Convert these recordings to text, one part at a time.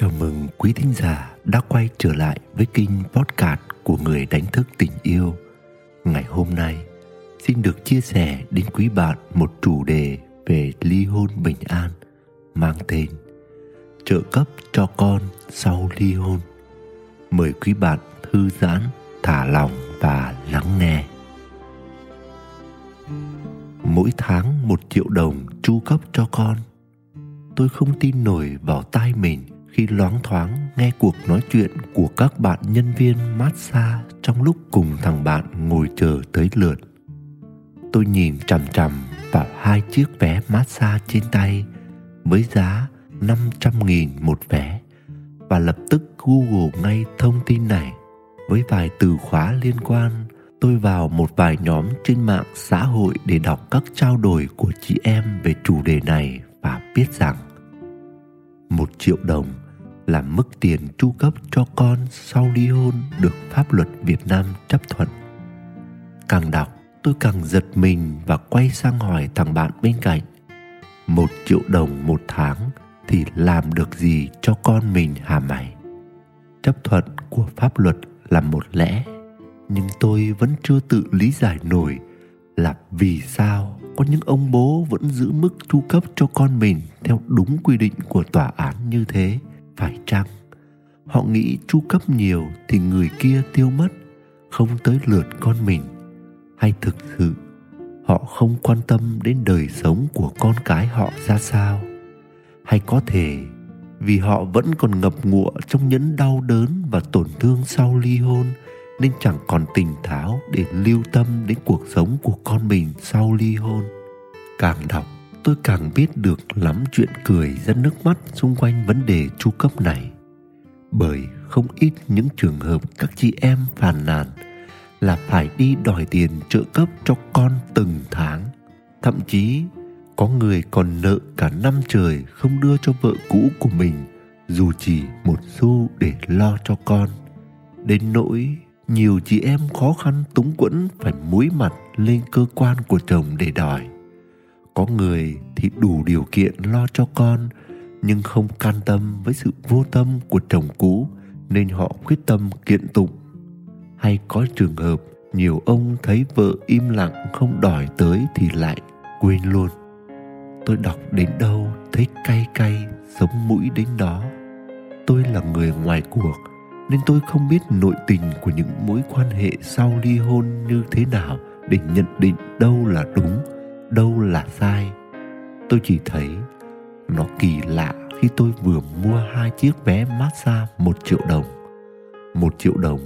Chào mừng quý thính giả đã quay trở lại với kênh podcast của người đánh thức tình yêu. Ngày hôm nay, xin được chia sẻ đến quý bạn một chủ đề về ly hôn bình an mang tên trợ cấp cho con sau ly hôn. Mời quý bạn thư giãn, thả lòng và lắng nghe. Mỗi tháng một triệu đồng chu cấp cho con. Tôi không tin nổi vào tai mình khi loáng thoáng nghe cuộc nói chuyện của các bạn nhân viên massage trong lúc cùng thằng bạn ngồi chờ tới lượt. Tôi nhìn chằm chằm vào hai chiếc vé massage trên tay với giá 500 nghìn một vé và lập tức Google ngay thông tin này với vài từ khóa liên quan, tôi vào một vài nhóm trên mạng xã hội để đọc các trao đổi của chị em về chủ đề này và biết rằng một triệu đồng là mức tiền chu cấp cho con sau ly hôn được pháp luật Việt Nam chấp thuận. Càng đọc, tôi càng giật mình và quay sang hỏi thằng bạn bên cạnh. Một triệu đồng một tháng thì làm được gì cho con mình hả mày? Chấp thuận của pháp luật là một lẽ, nhưng tôi vẫn chưa tự lý giải nổi là vì sao có những ông bố vẫn giữ mức chu cấp cho con mình theo đúng quy định của tòa án như thế phải chăng? Họ nghĩ chu cấp nhiều thì người kia tiêu mất, không tới lượt con mình. Hay thực sự, họ không quan tâm đến đời sống của con cái họ ra sao? Hay có thể vì họ vẫn còn ngập ngụa trong những đau đớn và tổn thương sau ly hôn, nên chẳng còn tỉnh táo để lưu tâm đến cuộc sống của con mình sau ly hôn? Càng đọc tôi càng biết được lắm chuyện cười ra nước mắt xung quanh vấn đề chu cấp này. Bởi không ít những trường hợp các chị em phàn nàn là phải đi đòi tiền trợ cấp cho con từng tháng. Thậm chí, có người còn nợ cả năm trời không đưa cho vợ cũ của mình, dù chỉ một xu để lo cho con. Đến nỗi, nhiều chị em khó khăn túng quẫn phải muối mặt lên cơ quan của chồng để đòi có người thì đủ điều kiện lo cho con, nhưng không can tâm với sự vô tâm của chồng cũ, nên họ quyết tâm kiện tụng. Hay có trường hợp nhiều ông thấy vợ im lặng không đòi tới thì lại quên luôn. Tôi đọc đến đâu thấy cay cay sống mũi đến đó. Tôi là người ngoài cuộc, nên tôi không biết nội tình của những mối quan hệ sau ly hôn như thế nào để nhận định đâu là đúng đâu là sai. Tôi chỉ thấy nó kỳ lạ khi tôi vừa mua hai chiếc vé massage một triệu đồng. Một triệu đồng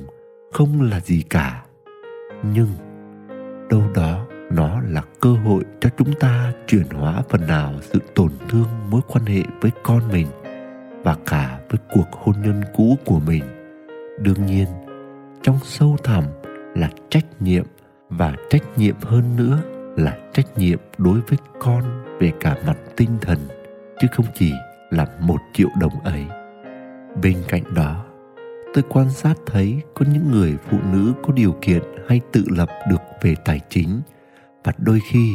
không là gì cả, nhưng đâu đó nó là cơ hội cho chúng ta chuyển hóa phần nào sự tổn thương mối quan hệ với con mình và cả với cuộc hôn nhân cũ của mình. Đương nhiên, trong sâu thẳm là trách nhiệm và trách nhiệm hơn nữa là trách nhiệm đối với con về cả mặt tinh thần, chứ không chỉ là một triệu đồng ấy. Bên cạnh đó, tôi quan sát thấy có những người phụ nữ có điều kiện hay tự lập được về tài chính, và đôi khi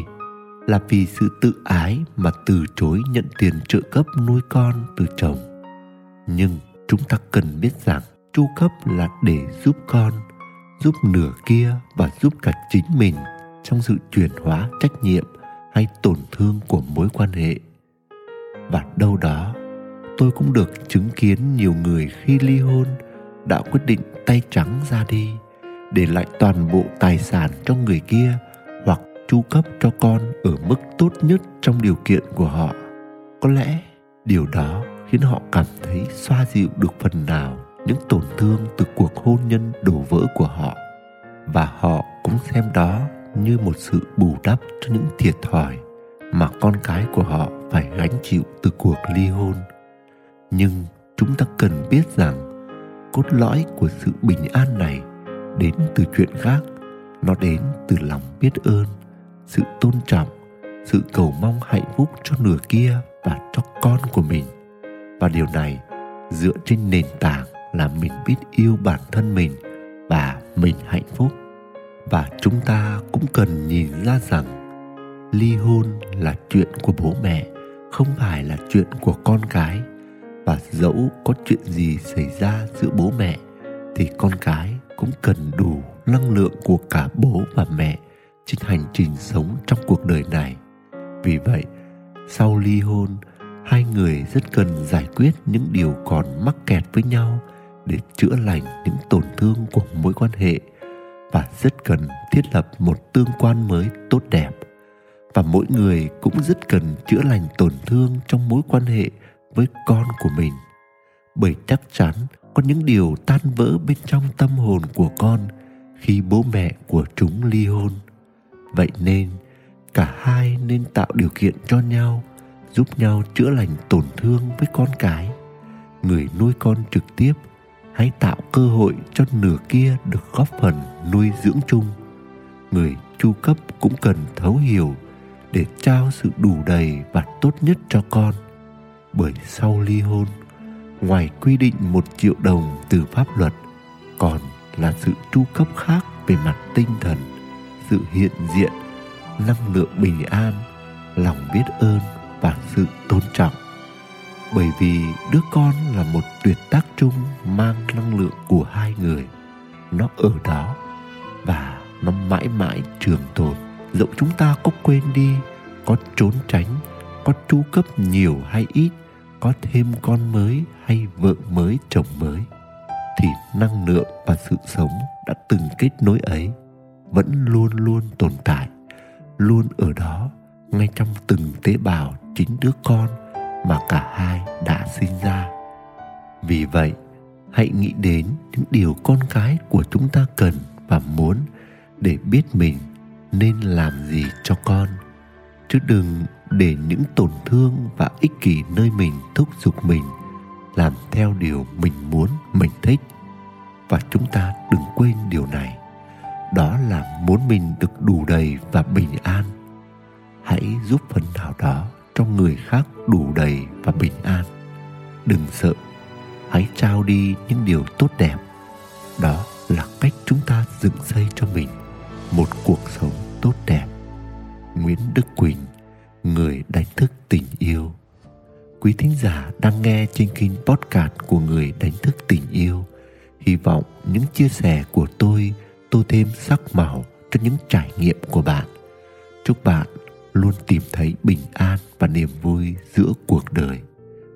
là vì sự tự ái mà từ chối nhận tiền trợ cấp nuôi con từ chồng. Nhưng chúng ta cần biết rằng chu cấp là để giúp con, giúp nửa kia và giúp cả chính mình trong sự chuyển hóa, trách nhiệm hay tổn thương của mối quan hệ. Và đâu đó, tôi cũng được chứng kiến nhiều người khi ly hôn đã quyết định tay trắng ra đi, để lại toàn bộ tài sản cho người kia hoặc chu cấp cho con ở mức tốt nhất trong điều kiện của họ. Có lẽ điều đó khiến họ cảm thấy xoa dịu được phần nào những tổn thương từ cuộc hôn nhân đổ vỡ của họ. Và họ cũng xem đó như một sự bù đắp cho những thiệt thòi mà con cái của họ phải gánh chịu từ cuộc ly hôn. Nhưng chúng ta cần biết rằng cốt lõi của sự bình an này đến từ chuyện khác. Nó đến từ lòng biết ơn, sự tôn trọng, sự cầu mong hạnh phúc cho nửa kia và cho con của mình. Và điều này dựa trên nền tảng là mình biết yêu bản thân mình và mình hạnh phúc và chúng ta cũng cần nhìn ra rằng, ly hôn là chuyện của bố mẹ, không phải là chuyện của con cái. Và dẫu có chuyện gì xảy ra giữa bố mẹ, thì con cái cũng cần đủ năng lượng của cả bố và mẹ trên hành trình sống trong cuộc đời này. Vì vậy, sau ly hôn, hai người rất cần giải quyết những điều còn mắc kẹt với nhau để chữa lành những tổn thương của mối quan hệ và rất cần thiết lập một tương quan mới tốt đẹp. Và mỗi người cũng rất cần chữa lành tổn thương trong mối quan hệ với con của mình. Bởi chắc chắn có những điều tan vỡ bên trong tâm hồn của con khi bố mẹ của chúng ly hôn. Vậy nên, cả hai nên tạo điều kiện cho nhau, giúp nhau chữa lành tổn thương với con cái. Người nuôi con trực tiếp hãy tạo cơ hội cho nửa kia được góp phần nuôi dưỡng chung. Người chu cấp cũng cần thấu hiểu để trao sự đủ đầy và tốt nhất cho con. Bởi sau ly hôn, ngoài quy định một triệu đồng từ pháp luật, còn là sự chu cấp khác về mặt tinh thần, sự hiện diện, năng lượng bình an, lòng biết ơn và sự tôn trọng bởi vì đứa con là một tuyệt tác chung mang năng lượng của hai người. Nó ở đó và nó mãi mãi trường tồn. Dẫu chúng ta có quên đi, có trốn tránh, có chu cấp nhiều hay ít, có thêm con mới hay vợ mới, chồng mới, thì năng lượng và sự sống đã từng kết nối ấy vẫn luôn luôn tồn tại, luôn ở đó ngay trong từng tế bào chính đứa con mà cả hai đã sinh ra. Vì vậy, hãy nghĩ đến những điều con cái của chúng ta cần và muốn để biết mình nên làm gì cho con. Chứ đừng để những tổn thương và ích kỷ nơi mình thúc giục mình làm theo điều mình muốn, mình thích. Và chúng ta đừng quên điều này. Đó là muốn mình được đủ đầy và bình an. Hãy giúp phần nào đó cho người khác đủ đầy và bình an. Đừng sợ, hãy trao đi những điều tốt đẹp. Đó là cách chúng ta dựng xây cho mình một cuộc sống tốt đẹp. Nguyễn đức quỳnh, người đánh thức tình yêu. Quý thính giả đang nghe trên kênh podcast của người đánh thức tình yêu, hy vọng những chia sẻ của tôi tô thêm sắc màu cho những trải nghiệm của bạn. Chúc bạn luôn tìm thấy bình an và niềm vui giữa cuộc đời.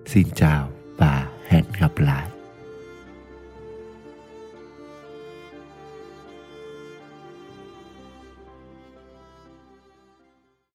Xin chào và hẹn gặp lại.